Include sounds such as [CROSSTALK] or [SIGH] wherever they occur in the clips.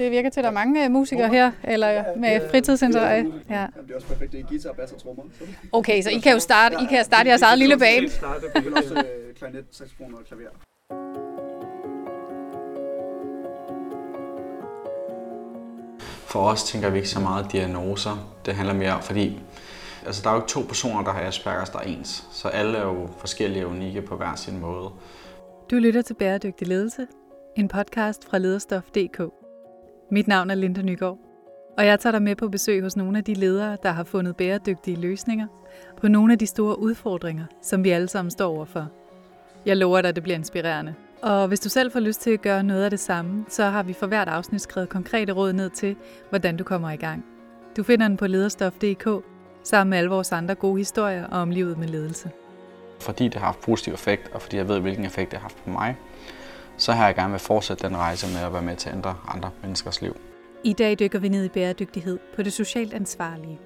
Det virker til, at der er mange øh, musikere her, eller med fritidsinteresser. Ja. Det er også perfekt. Det er guitar, bass og trommer. Okay, så I kan jo starte, I kan starte jeres eget lille band. Vi kan også øh, klarinet, saxofon og klaver. For os tænker vi ikke så meget diagnoser. Det handler mere om, fordi altså, der er jo ikke to personer, der har Aspergers, der er ens. Så alle er jo forskellige og unikke på hver sin måde. Du lytter til Bæredygtig Ledelse, en podcast fra lederstof.dk. Mit navn er Linda Nygaard, og jeg tager dig med på besøg hos nogle af de ledere, der har fundet bæredygtige løsninger på nogle af de store udfordringer, som vi alle sammen står overfor. Jeg lover dig, at det bliver inspirerende. Og hvis du selv får lyst til at gøre noget af det samme, så har vi for hvert afsnit skrevet konkrete råd ned til, hvordan du kommer i gang. Du finder den på lederstof.dk, sammen med alle vores andre gode historier om livet med ledelse. Fordi det har haft positiv effekt, og fordi jeg ved, hvilken effekt det har haft på mig, så har jeg gerne vil fortsætte den rejse med at være med til at ændre andre menneskers liv. I dag dykker vi ned i bæredygtighed på det socialt ansvarlige.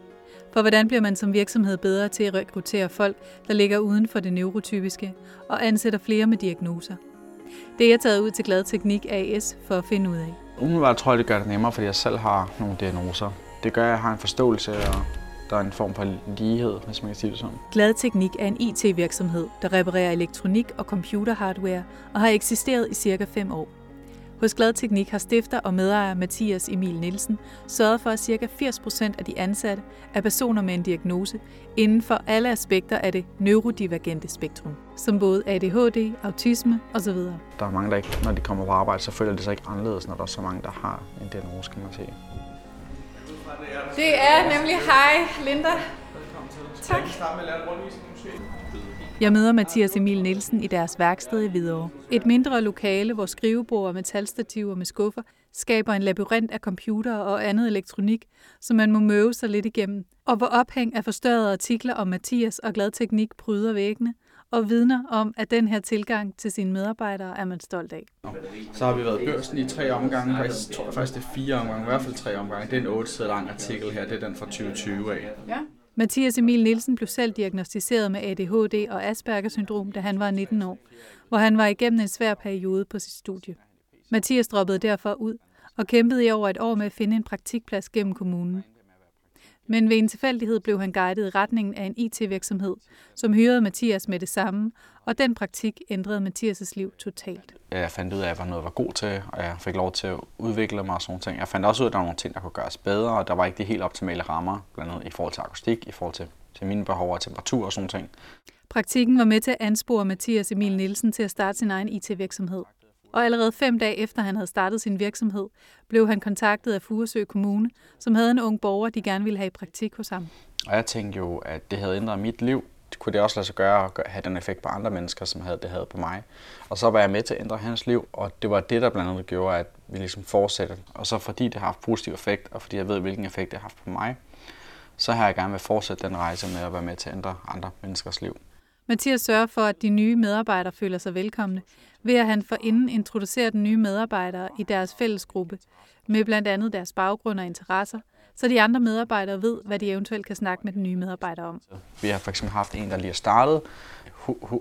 For hvordan bliver man som virksomhed bedre til at rekruttere folk, der ligger uden for det neurotypiske, og ansætter flere med diagnoser? Det er jeg taget ud til Glad Teknik AS for at finde ud af. Umiddelbart tror jeg, det gør det nemmere, fordi jeg selv har nogle diagnoser. Det gør, at jeg har en forståelse, og der er en form for lighed, hvis man kan sige det sådan. Glad Teknik er en IT-virksomhed, der reparerer elektronik og computerhardware og har eksisteret i cirka 5 år. Hos Glad Teknik har stifter og medejer Mathias Emil Nielsen sørget for, at ca. 80% af de ansatte er personer med en diagnose inden for alle aspekter af det neurodivergente spektrum, som både ADHD, autisme osv. Der er mange, der ikke, når de kommer på arbejde, så føler de sig ikke anderledes, når der er så mange, der har en diagnose, kan man sige. Det er nemlig hej, Linda. Tak. Jeg møder Mathias Emil Nielsen i deres værksted i Hvidovre. Et mindre lokale, hvor skrivebord og metalstativer med skuffer skaber en labyrint af computer og andet elektronik, som man må møve sig lidt igennem, og hvor ophæng af forstørrede artikler om Mathias og glad teknik pryder væggene, og vidner om, at den her tilgang til sine medarbejdere er man stolt af. Så har vi været i børsen i tre omgange, faktisk tror jeg faktisk det er fire omgange, i hvert fald tre omgange. Det er en otte sider lang artikel her, det er den fra 2020 af. Ja. Mathias Emil Nielsen blev selv diagnostiseret med ADHD og Asperger syndrom, da han var 19 år, hvor han var igennem en svær periode på sit studie. Mathias droppede derfor ud og kæmpede i over et år med at finde en praktikplads gennem kommunen. Men ved en tilfældighed blev han guidet i retningen af en IT-virksomhed, som hyrede Mathias med det samme, og den praktik ændrede Mathias' liv totalt. Jeg fandt ud af, at jeg var noget, jeg var god til, og jeg fik lov til at udvikle mig og sådan ting. Jeg fandt også ud af, at der var nogle ting, der kunne gøres bedre, og der var ikke de helt optimale rammer, blandt andet i forhold til akustik, i forhold til, til mine behov og temperatur og sådan ting. Praktikken var med til at anspore Mathias Emil Nielsen til at starte sin egen IT-virksomhed. Og allerede fem dage efter han havde startet sin virksomhed, blev han kontaktet af Furesø Kommune, som havde en ung borger, de gerne ville have i praktik hos ham. Og jeg tænkte jo, at det havde ændret mit liv. Kunne det også lade sig gøre at have den effekt på andre mennesker, som havde det havde på mig. Og så var jeg med til at ændre hans liv, og det var det, der blandt andet gjorde, at vi ligesom fortsatte. Og så fordi det har haft positiv effekt, og fordi jeg ved, hvilken effekt det har haft på mig, så har jeg gerne vil fortsætte den rejse med at være med til at ændre andre menneskers liv. Mathias sørger for, at de nye medarbejdere føler sig velkomne, ved at han forinden introducerer den nye medarbejdere i deres fællesgruppe, med blandt andet deres baggrund og interesser, så de andre medarbejdere ved, hvad de eventuelt kan snakke med den nye medarbejder om. Vi har for eksempel haft en, der lige er startet.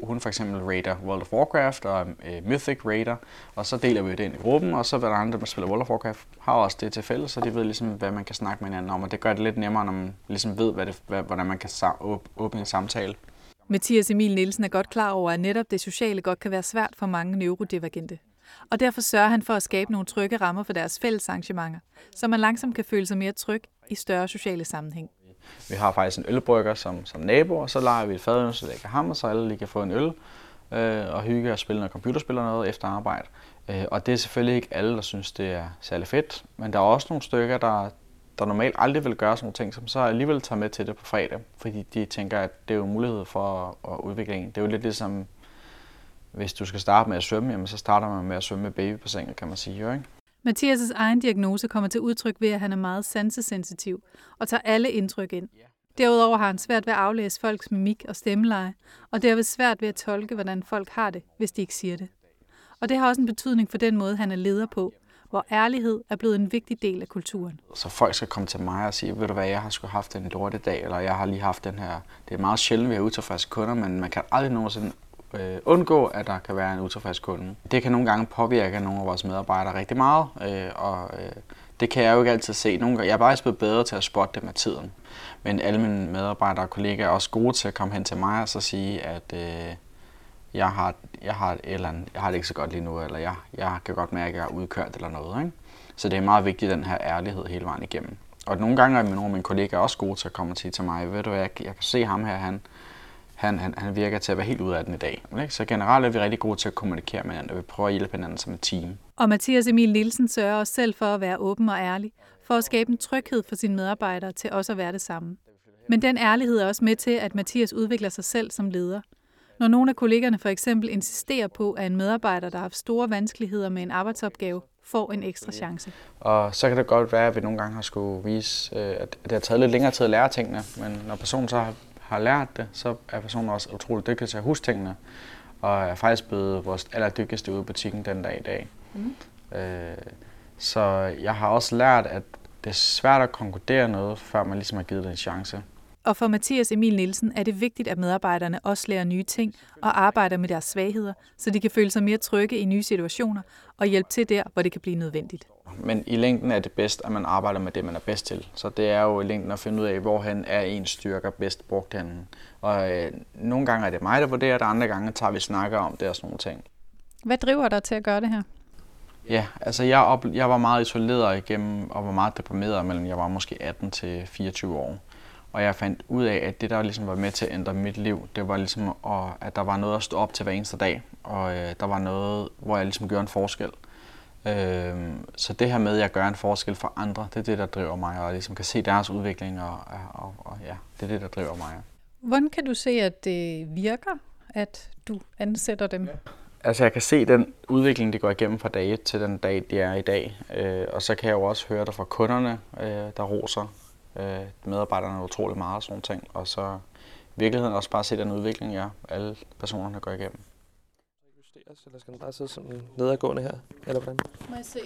Hun for eksempel raider World of Warcraft og øh, Mythic raider, og så deler vi det ind i gruppen, og så er der andre, der spiller World of Warcraft, har også det til fælles, så de ved ligesom, hvad man kan snakke med hinanden om, og det gør det lidt nemmere, når man ligesom ved, hvad det, hvad, hvordan man kan åbne en samtale. Mathias Emil Nielsen er godt klar over, at netop det sociale godt kan være svært for mange neurodivergente. Og derfor sørger han for at skabe nogle trygge rammer for deres fælles arrangementer, så man langsomt kan føle sig mere tryg i større sociale sammenhæng. Vi har faktisk en ølbrygger som, som nabo, og så leger vi et fadøl, så lægger ham, og så alle lige kan få en øl øh, og hygge og spille noget computerspil noget efter arbejde. Øh, og det er selvfølgelig ikke alle, der synes, det er særlig fedt, men der er også nogle stykker, der, der normalt aldrig vil gøre sådan nogle ting, som så alligevel tager med til det på fredag, fordi de tænker, at det er jo mulighed for at, at udvikle en. Det er jo lidt ligesom, hvis du skal starte med at svømme, jamen så starter man med at svømme med baby på sengen, kan man sige jo, ikke? Mathias' egen diagnose kommer til udtryk ved, at han er meget sansesensitiv og tager alle indtryk ind. Derudover har han svært ved at aflæse folks mimik og stemmeleje, og derved svært ved at tolke, hvordan folk har det, hvis de ikke siger det. Og det har også en betydning for den måde, han er leder på, hvor ærlighed er blevet en vigtig del af kulturen. Så folk skal komme til mig og sige, ved du hvad, jeg har sgu haft en dag, eller jeg har lige haft den her. Det er meget sjældent, vi har utilfredse kunder, men man kan aldrig nogensinde øh, undgå, at der kan være en utilfreds kunde. Det kan nogle gange påvirke nogle af vores medarbejdere rigtig meget, øh, og øh, det kan jeg jo ikke altid se. Nogle gange, jeg er bare blevet bedre til at spotte det med tiden. Men alle mine medarbejdere og kollegaer er også gode til at komme hen til mig og så sige, at øh, jeg, har, jeg, har et eller andet, jeg har det ikke så godt lige nu, eller jeg, jeg kan godt mærke, at jeg er udkørt eller noget. Ikke? Så det er meget vigtigt, den her ærlighed hele vejen igennem. Og nogle gange er nogle af mine kollegaer også gode til at komme og sige til mig, ved du hvad, jeg, jeg kan se ham her, han, han, han, han virker til at være helt ud af den i dag. Ikke? Så generelt er vi rigtig gode til at kommunikere med hinanden, og vi prøver at hjælpe hinanden som et team. Og Mathias Emil Nielsen sørger også selv for at være åben og ærlig, for at skabe en tryghed for sine medarbejdere til også at være det samme. Men den ærlighed er også med til, at Mathias udvikler sig selv som leder. Når nogle af kollegerne for eksempel insisterer på, at en medarbejder, der har haft store vanskeligheder med en arbejdsopgave, får en ekstra chance. Og så kan det godt være, at vi nogle gange har skulle vise, øh, at det har taget lidt længere tid at lære tingene, men når personen så har lært det, så er personen også utrolig dygtig til at huske tingene, og er faktisk blevet vores allerdygtigste ude i butikken den dag i dag. Mm. Øh, så jeg har også lært, at det er svært at konkludere noget, før man ligesom har givet det en chance. Og for Mathias Emil Nielsen er det vigtigt, at medarbejderne også lærer nye ting og arbejder med deres svagheder, så de kan føle sig mere trygge i nye situationer og hjælpe til der, hvor det kan blive nødvendigt. Men i længden er det bedst, at man arbejder med det, man er bedst til. Så det er jo i længden at finde ud af, hvorhen er ens styrker bedst brugt henne. Og øh, nogle gange er det mig, der vurderer det, andre gange tager vi snakker om det og sådan nogle ting. Hvad driver dig til at gøre det her? Ja, altså jeg, op, jeg var meget isoleret igennem og var meget deprimeret mellem jeg var måske 18 til 24 år. Og jeg fandt ud af, at det, der ligesom var med til at ændre mit liv, det var ligesom, at der var noget at stå op til hver eneste dag. Og øh, der var noget, hvor jeg ligesom gjorde en forskel. Øh, så det her med, at jeg gør en forskel for andre, det er det, der driver mig. Og jeg ligesom kan se deres udvikling, og, og, og ja, det er det, der driver mig. Hvordan kan du se, at det virker, at du ansætter dem? Ja. Altså jeg kan se den udvikling, det går igennem fra dag 1 til den dag, de er i dag. Øh, og så kan jeg jo også høre det fra kunderne, øh, der roser øh, medarbejderne utrolig meget og sådan ting. Og så i virkeligheden også bare se den udvikling, ja, alle personerne går igennem. Justeres, eller skal den bare sidde sådan nedadgående her, eller hvordan? Må jeg se,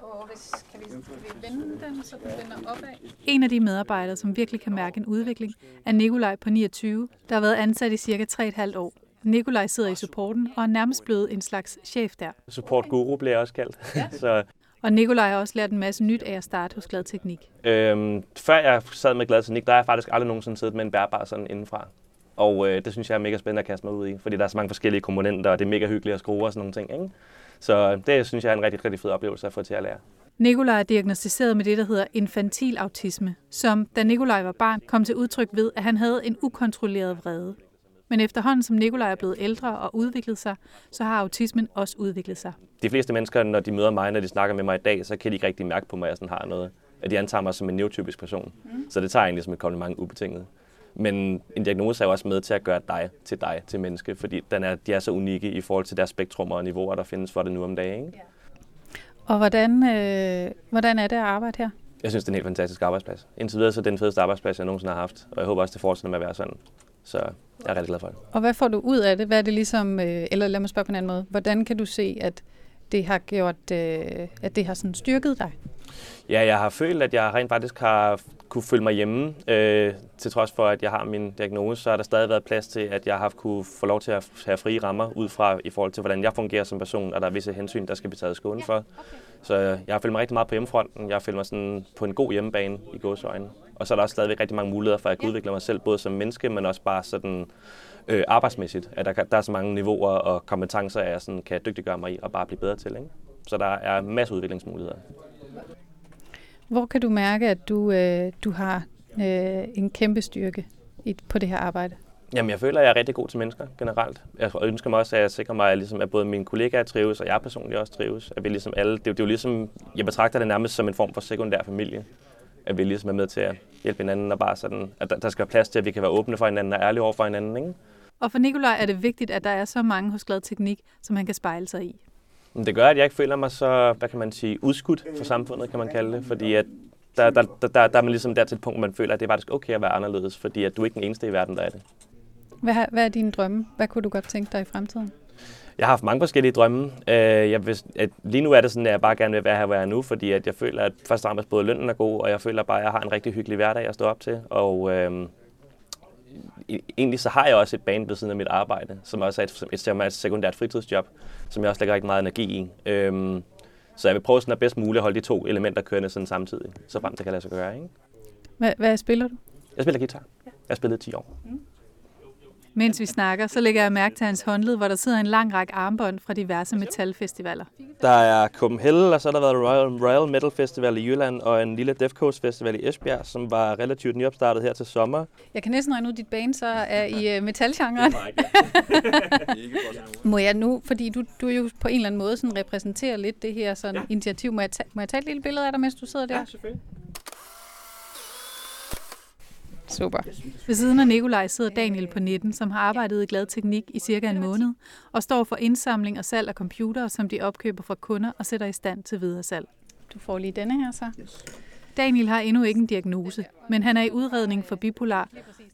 og hvis, kan vi, kan vi vende den, så den vender opad? En af de medarbejdere, som virkelig kan mærke en udvikling, er Nikolaj på 29, der har været ansat i cirka 3,5 år. Nikolaj sidder i supporten og er nærmest blevet en slags chef der. Support guru bliver jeg også kaldt. Ja. [LAUGHS] så og Nikolaj har også lært en masse nyt af at starte hos Glad Teknik. Øhm, før jeg sad med Glad Teknik, der har jeg faktisk aldrig nogensinde siddet med en bærbar sådan indenfra. Og øh, det synes jeg er mega spændende at kaste mig ud i, fordi der er så mange forskellige komponenter, og det er mega hyggeligt at skrue og sådan nogle ting. Ikke? Så det synes jeg er en rigtig, rigtig fed oplevelse at få til at lære. Nikolaj er diagnostiseret med det, der hedder infantil autisme, som da Nikolaj var barn kom til udtryk ved, at han havde en ukontrolleret vrede. Men efterhånden som Nikolaj er blevet ældre og udviklet sig, så har autismen også udviklet sig. De fleste mennesker, når de møder mig, når de snakker med mig i dag, så kan de ikke rigtig mærke på mig, at jeg sådan har noget. At de antager mig som en neurotypisk person. Mm. Så det tager jeg egentlig som et kompliment ubetinget. Men en diagnose er jo også med til at gøre dig til dig, til menneske, fordi den er, de er så unikke i forhold til deres spektrum og niveauer, der findes for det nu om dagen. Ikke? Og hvordan, øh, hvordan er det at arbejde her? Jeg synes, det er en helt fantastisk arbejdsplads. Indtil videre så er det den fedeste arbejdsplads, jeg nogensinde har haft, og jeg håber også, det fortsætter med at være sådan. Så jeg er rigtig glad for det. Og hvad får du ud af det? Hvad er det ligesom, øh, eller lad mig spørge på en anden måde, hvordan kan du se, at det har gjort, øh, at det har sådan styrket dig? Ja, jeg har følt, at jeg rent faktisk har kunne føle mig hjemme. Øh, til trods for, at jeg har min diagnose, så har der stadig været plads til, at jeg har kunne få lov til at have frie rammer ud fra i forhold til, hvordan jeg fungerer som person, og der er visse hensyn, der skal blive taget skåne for. Så jeg har følt mig rigtig meget på hjemmefronten. Jeg følt mig sådan på en god hjemmebane i gåsøjne. Og så er der også stadigvæk rigtig mange muligheder for, at jeg kan udvikle mig selv, både som menneske, men også bare sådan øh, arbejdsmæssigt. At der, der er så mange niveauer og kompetencer, at jeg sådan kan dygtiggøre mig i og bare blive bedre til. Ikke? Så der er masser af udviklingsmuligheder. Hvor kan du mærke, at du, øh, du har øh, en kæmpe styrke i, på det her arbejde? Jamen, jeg føler, at jeg er rigtig god til mennesker generelt. Jeg ønsker mig også, at jeg sikrer mig, at, ligesom, at både mine kollegaer trives, og jeg personligt også trives. At vi ligesom alle, det, det er jo ligesom, jeg betragter det nærmest som en form for sekundær familie at vi ligesom er med til at hjælpe hinanden, og bare sådan, at der, der skal være plads til, at vi kan være åbne for hinanden og ærlige over for hinanden. Ikke? Og for Nikolaj er det vigtigt, at der er så mange hos Glad Teknik, som han kan spejle sig i. Det gør, at jeg ikke føler mig så, hvad kan man sige, udskudt for samfundet, kan man kalde det. Fordi at der, der, der, der, der er man ligesom der til et punkt, hvor man føler, at det er faktisk okay at være anderledes, fordi at du er ikke den eneste i verden, der er det. Hvad, hvad er dine drømme? Hvad kunne du godt tænke dig i fremtiden? Jeg har haft mange forskellige drømme. Øh, jeg vil, at lige nu er det sådan, at jeg bare gerne vil være her, hvor jeg er nu, fordi at jeg føler, at først og fremmest både lønnen er god, og jeg føler bare, at jeg har en rigtig hyggelig hverdag at stå op til. Og øh, egentlig så har jeg også et band ved siden af mit arbejde, som også er et, et, et sekundært fritidsjob, som jeg også lægger rigtig meget energi i. Øhm, så jeg vil prøve sådan at bedst muligt at holde de to elementer kørende sådan samtidig, så frem til kan lade sig gøre. Ikke? Hvad, hvad spiller du? Jeg spiller guitar. Jeg har spillet 10 år. Mm. Mens vi snakker, så lægger jeg mærke til hans håndled, hvor der sidder en lang række armbånd fra diverse metalfestivaler. Der er Copenhagen, og så har der været Royal, Royal Metal Festival i Jylland og en lille Death Coast Festival i Esbjerg, som var relativt nyopstartet her til sommer. Jeg kan næsten regne ud, at dit band så er i uh, metalgenren. [LAUGHS] må jeg nu, fordi du, du jo på en eller anden måde sådan repræsenterer lidt det her sådan ja. initiativ. Må jeg, ta- må jeg tage et lille billede af dig, mens du sidder der? Ja, selvfølgelig. Super. Ved siden af Nikolaj sidder Daniel på 19, som har arbejdet i Glad Teknik i cirka en måned, og står for indsamling og salg af computere, som de opkøber fra kunder og sætter i stand til videre salg. Du får lige denne her så. Daniel har endnu ikke en diagnose, men han er i udredning for bipolar,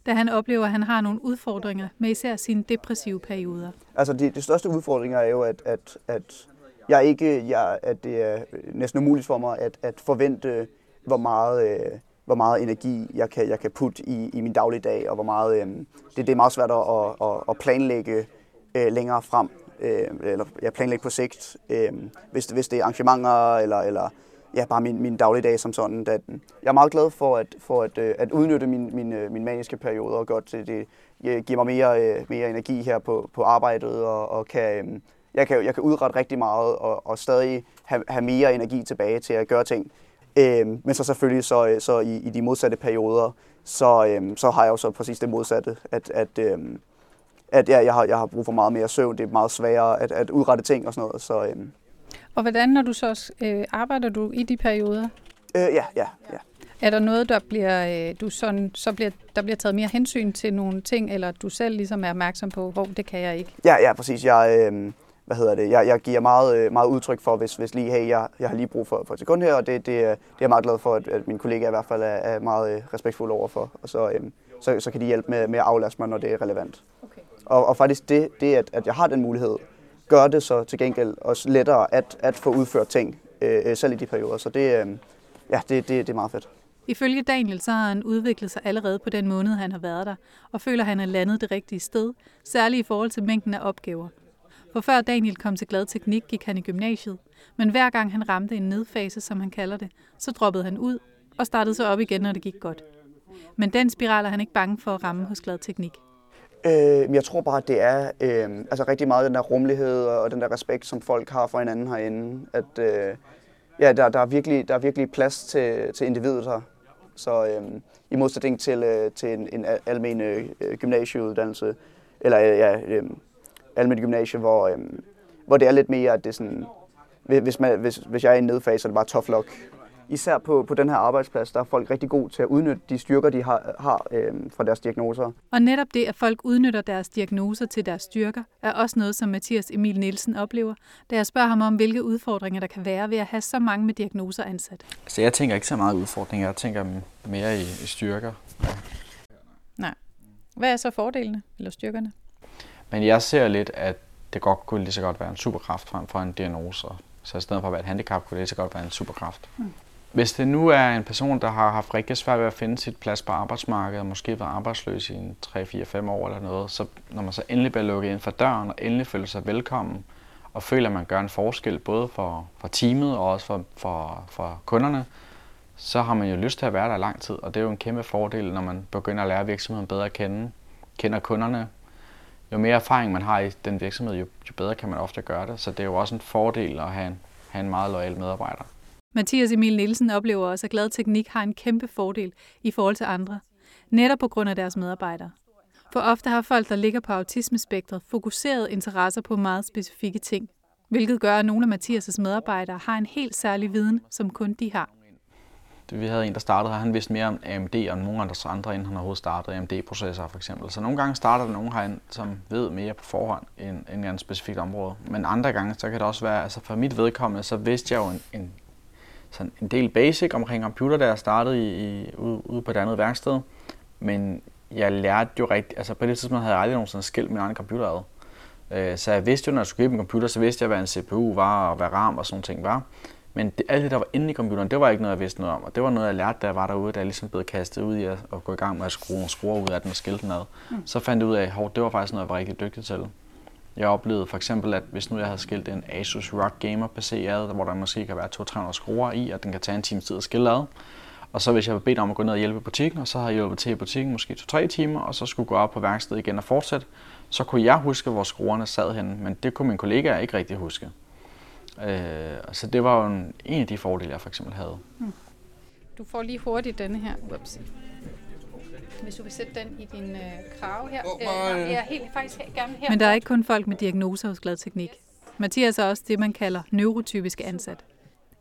da han oplever, at han har nogle udfordringer med især sine depressive perioder. Altså de, de største udfordringer er jo, at, at, at jeg ikke, jeg, at det er næsten umuligt for mig at, at forvente, hvor meget øh, hvor meget energi jeg kan, jeg kan putte i, i min dagligdag, og hvor meget, øh, det, det er meget svært at, at, at planlægge øh, længere frem, øh, eller jeg planlægge på sigt, øh, hvis, hvis det er arrangementer, eller, eller ja, bare min, min dagligdag som sådan. At, jeg er meget glad for at, for at, øh, at udnytte min, min, øh, min maniske periode, og godt øh, det, det giver mig mere, øh, mere energi her på, på arbejdet, og, og kan, øh, jeg, kan, jeg kan udrette rigtig meget, og, og stadig have, have mere energi tilbage til at gøre ting, Øh, men så selvfølgelig så, øh, så i, i de modsatte perioder, så, øh, så har jeg jo så præcis det modsatte, at, at, øh, at ja, jeg, har, jeg har brug for meget mere søvn. Det er meget sværere at, at udrette ting og sådan noget. Så, øh. Og hvordan, når du så øh, arbejder du i de perioder? Øh, ja, ja, ja. Er der noget, der bliver, øh, du sådan, så bliver, der bliver taget mere hensyn til nogle ting, eller du selv ligesom er opmærksom på, hvor det kan jeg ikke? Ja, ja, præcis. Jeg, øh, hvad hedder det, jeg, jeg giver meget, øh, meget udtryk for, hvis, hvis lige, hey, jeg, jeg har lige brug for, for et sekund her, og det, det, det er jeg meget glad for, at, at mine kollegaer i hvert fald er, er meget øh, respektfulde overfor, og så, øhm, så, så kan de hjælpe med, med at aflaste mig, når det er relevant. Okay. Og, og faktisk det, det at, at jeg har den mulighed, gør det så til gengæld også lettere at, at få udført ting, øh, øh selv i de perioder, så det, øh, ja, det, det, det er meget fedt. Ifølge Daniel så har han udviklet sig allerede på den måned, han har været der, og føler, at han er landet det rigtige sted, særligt i forhold til mængden af opgaver. For før Daniel kom til glad teknik, gik han i gymnasiet, men hver gang han ramte en nedfase, som han kalder det, så droppede han ud og startede så op igen, når det gik godt. Men den spiral er han ikke bange for at ramme hos glad teknik. Øh, jeg tror bare, det er øh, altså rigtig meget den der rummelighed og den der respekt, som folk har for hinanden herinde. At, øh, ja, der, der, er virkelig, der er virkelig plads til, til individet her. Så øh, i modsætning til, øh, til en, en almen øh, gymnasieuddannelse, eller ja, øh, almindeligt gymnasie, hvor, øhm, hvor det er lidt mere, at det er sådan, hvis, man, hvis, hvis jeg er i en nedfase, så er det bare tough luck. Især på, på den her arbejdsplads, der er folk rigtig gode til at udnytte de styrker, de har, har øhm, fra deres diagnoser. Og netop det, at folk udnytter deres diagnoser til deres styrker, er også noget, som Mathias Emil Nielsen oplever, da jeg spørger ham om, hvilke udfordringer der kan være ved at have så mange med diagnoser ansat. Så jeg tænker ikke så meget udfordringer, jeg tænker mere i, i styrker. Nej. Hvad er så fordelene eller styrkerne? Men jeg ser lidt, at det godt kunne lige så godt være en superkraft frem for en diagnose. Så i stedet for at være et handicap, kunne det lige så godt være en superkraft. Mm. Hvis det nu er en person, der har haft rigtig svært ved at finde sit plads på arbejdsmarkedet, og måske været arbejdsløs i en 3-4-5 år eller noget, så når man så endelig bliver lukket ind for døren, og endelig føler sig velkommen, og føler, at man gør en forskel både for, for teamet og også for, for, for kunderne, så har man jo lyst til at være der i lang tid, og det er jo en kæmpe fordel, når man begynder at lære virksomheden bedre at kende, kender kunderne, jo mere erfaring man har i den virksomhed, jo, jo bedre kan man ofte gøre det. Så det er jo også en fordel at have en, have en meget lojal medarbejder. Mathias Emil Nielsen oplever også, at Glad Teknik har en kæmpe fordel i forhold til andre, netop på grund af deres medarbejdere. For ofte har folk, der ligger på autismespektret, fokuseret interesser på meget specifikke ting, hvilket gør, at nogle af Mathias' medarbejdere har en helt særlig viden, som kun de har. Vi havde en, der startede her, han vidste mere om AMD og nogle andre, andre inden han overhovedet startede AMD-processorer for eksempel. Så nogle gange starter der nogen herinde, som ved mere på forhånd end, end et specifikt område. Men andre gange, så kan det også være, altså for mit vedkommende, så vidste jeg jo en, en, sådan en del basic omkring computer, da jeg startede i, i, ude, ude på et andet værksted. Men jeg lærte jo rigtigt, altså på det tidspunkt havde jeg aldrig nogensinde skilt min egen computer ad. Øh, så jeg vidste jo, når jeg skulle købe en computer, så vidste jeg, hvad en CPU var og hvad RAM og sådan ting var. Men det, alt det, der var inde i computeren, det var ikke noget, jeg vidste noget om. Og det var noget, jeg lærte, da jeg var derude, da jeg ligesom blev kastet ud i at, at gå i gang med at skrue nogle skruer ud af den og skille den ad. Mm. Så fandt jeg ud af, at det var faktisk noget, jeg var rigtig dygtig til. Jeg oplevede for eksempel, at hvis nu jeg havde skilt en Asus ROG Gamer PC ad, hvor der måske kan være 200-300 skruer i, og den kan tage en time tid at skille ad, og så hvis jeg var bedt om at gå ned og hjælpe i butikken, og så havde jeg hjulpet til i butikken måske 2-3 timer, og så skulle gå op på værkstedet igen og fortsætte, så kunne jeg huske, hvor skruerne sad henne, men det kunne mine kollegaer ikke rigtig huske. Øh, så det var jo en, en af de fordele, jeg for eksempel havde. Hmm. Du får lige hurtigt denne her. Ups. Hvis du vil sætte den i din øh, krave her. Oh, øh, jeg er helt faktisk gerne her. Men der er ikke kun folk med diagnoser hos Glad Teknik. Mathias er også det, man kalder neurotypiske ansat.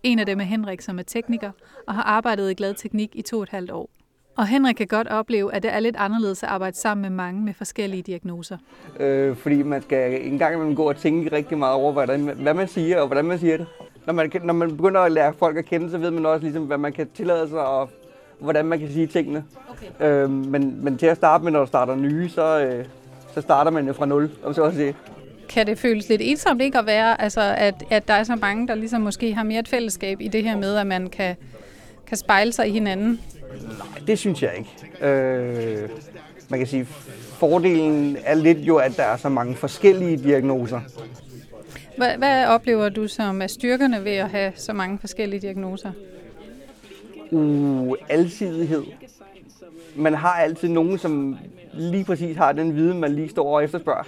En af dem er Henrik, som er tekniker og har arbejdet i Glad Teknik i to og et halvt år. Og Henrik kan godt opleve, at det er lidt anderledes at arbejde sammen med mange med forskellige diagnoser. Øh, fordi man skal en gang imellem gå og tænke rigtig meget over, hvordan, hvad man siger og hvordan man siger det. Når man, når man begynder at lære folk at kende, så ved man også, ligesom, hvad man kan tillade sig og hvordan man kan sige tingene. Okay. Øh, men, men til at starte med, når du starter nye, så, øh, så starter man jo fra nul, om så at sige kan det føles lidt ensomt ikke at være, altså at, at der er så mange, der ligesom måske har mere et fællesskab i det her med, at man kan, kan spejle sig i hinanden? Nej, det synes jeg ikke. Øh, man kan sige, fordelen er lidt jo, at der er så mange forskellige diagnoser. Hvad, hvad oplever du som er styrkerne ved at have så mange forskellige diagnoser? Uh, alsidighed. Man har altid nogen, som lige præcis har den viden, man lige står og efterspørger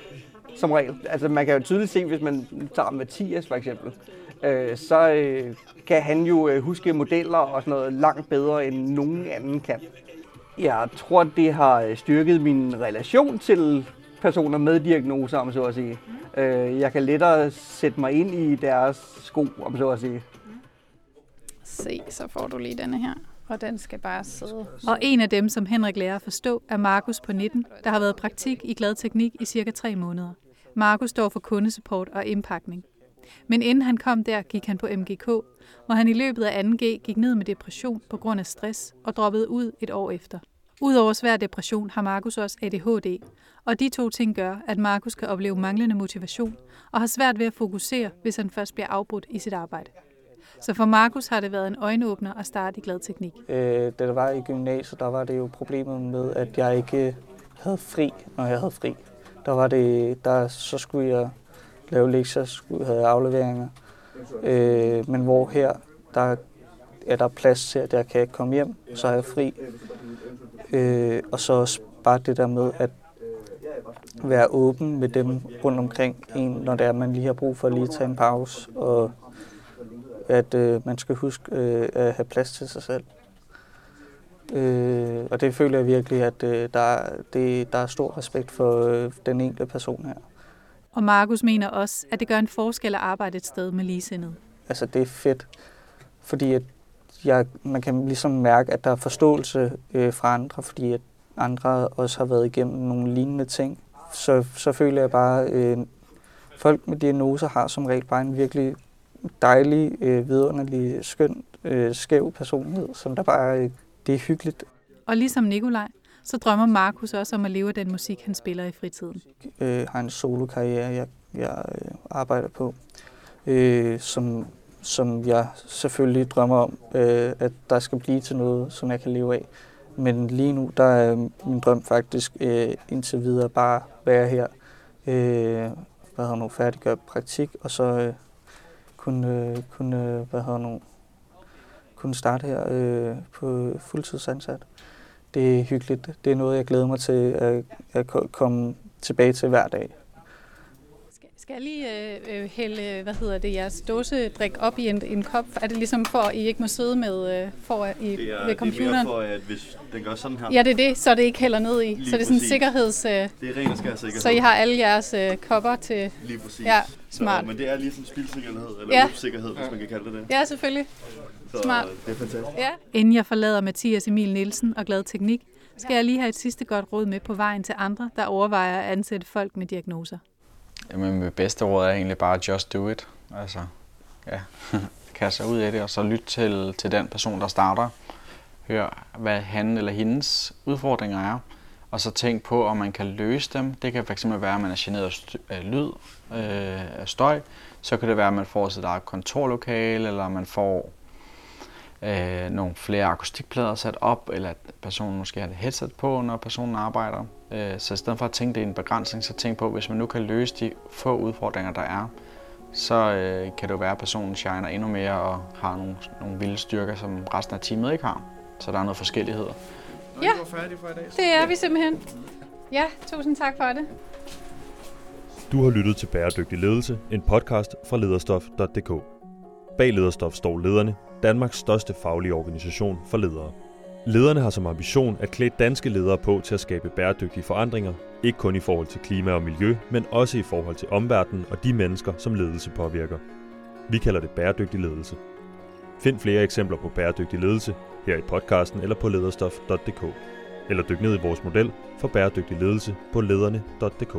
som regel. Altså man kan jo tydeligt se, hvis man tager Mathias for eksempel, øh, så øh, kan han jo øh, huske modeller og sådan noget langt bedre end nogen anden kan. Jeg tror, det har øh, styrket min relation til personer med diagnoser, om så at sige. Øh, jeg kan lettere sætte mig ind i deres sko, om så at sige. Se, så får du lige denne her. Og den skal bare sidde. Og en af dem, som Henrik lærer at forstå, er Markus på 19, der har været praktik i Glad Teknik i cirka tre måneder. Markus står for kundesupport og indpakning. Men inden han kom der, gik han på MGK, hvor han i løbet af 2G gik ned med depression på grund af stress og droppede ud et år efter. Udover svær depression har Markus også ADHD, og de to ting gør, at Markus kan opleve manglende motivation og har svært ved at fokusere, hvis han først bliver afbrudt i sit arbejde. Så for Markus har det været en øjenåbner at starte i Glad Teknik. Øh, da det var i gymnasiet, der var det jo problemet med, at jeg ikke havde fri, når jeg havde fri der var det, der, så skulle jeg lave lektier, skulle øh, have afleveringer. Øh, men hvor her, der er der plads til, at jeg kan komme hjem, så er jeg fri. Øh, og så også bare det der med at være åben med dem rundt omkring en, når det er, man lige har brug for at lige tage en pause, og at øh, man skal huske øh, at have plads til sig selv. Øh, og det føler jeg virkelig, at øh, der, det, der er stor respekt for øh, den enkelte person her. Og Markus mener også, at det gør en forskel at arbejde et sted med ligesindet. Altså det er fedt, fordi at jeg, man kan ligesom mærke, at der er forståelse øh, fra andre, fordi at andre også har været igennem nogle lignende ting. Så, så føler jeg bare, øh, folk med diagnoser har som regel bare en virkelig dejlig, øh, vidunderlig, skøn, øh, skæv personlighed, som der bare øh, det er hyggeligt. Og ligesom Nikolaj, så drømmer Markus også om at leve af den musik, han spiller i fritiden. Jeg øh, har en solokarriere, jeg, jeg øh, arbejder på, øh, som, som jeg selvfølgelig drømmer om, øh, at der skal blive til noget, som jeg kan leve af. Men lige nu, der er min drøm faktisk øh, indtil videre bare være her, øh, hvad hedder nu, færdiggøre praktik, og så øh, kunne, øh, kunne øh, hvad hedder nu, kunne starte her øh, på fuldtidsansat. Det er hyggeligt. Det er noget, jeg glæder mig til at, at komme tilbage til hver dag. Skal jeg lige øh, øh, hælde hvad hedder det, jeres dåsedrik op i en, en kop? Er det ligesom for, at I ikke må sidde med øh, for, i, det er, ved computeren? Det er mere for, at hvis den gør sådan her... Ja, det er det, så det ikke hælder ned i. Lige så det er sådan en sikkerheds... Øh, det er rent skal sikkerhed. Så I har alle jeres øh, kopper til... Lige præcis. Ja, smart. Så, men det er lige sådan spildsikkerhed, eller ja. sikkerhed, hvis man kan kalde det det. Ja, selvfølgelig. Så Smart. det er fantastisk. Ja. Inden jeg forlader Mathias Emil Nielsen og Glad Teknik, skal jeg lige have et sidste godt råd med på vejen til andre, der overvejer at ansætte folk med diagnoser. Jamen, mit bedste råd er egentlig bare just do it. Altså, ja, [LAUGHS] kaste ud af det, og så lyt til, til den person, der starter. Hør, hvad han eller hendes udfordringer er, og så tænk på, om man kan løse dem. Det kan fx være, at man er generet af lyd, øh, af støj. Så kan det være, at man får sit eget kontorlokale, eller man får øh, nogle flere akustikplader sat op, eller at personen måske har et headset på, når personen arbejder. Øh, så i stedet for at tænke det er en begrænsning, så tænk på, hvis man nu kan løse de få udfordringer, der er, så øh, kan det jo være, at personen shiner endnu mere og har nogle, nogle vilde styrker, som resten af teamet ikke har. Så der er noget forskellighed. Ja, det er vi simpelthen. Ja, tusind tak for det. Du har lyttet til Bæredygtig Ledelse, en podcast fra lederstof.dk. Bag Lederstof står lederne, Danmarks største faglige organisation for ledere. Lederne har som ambition at klæde danske ledere på til at skabe bæredygtige forandringer, ikke kun i forhold til klima og miljø, men også i forhold til omverdenen og de mennesker, som ledelse påvirker. Vi kalder det bæredygtig ledelse. Find flere eksempler på bæredygtig ledelse her i podcasten eller på lederstof.dk. Eller dyk ned i vores model for bæredygtig ledelse på lederne.dk.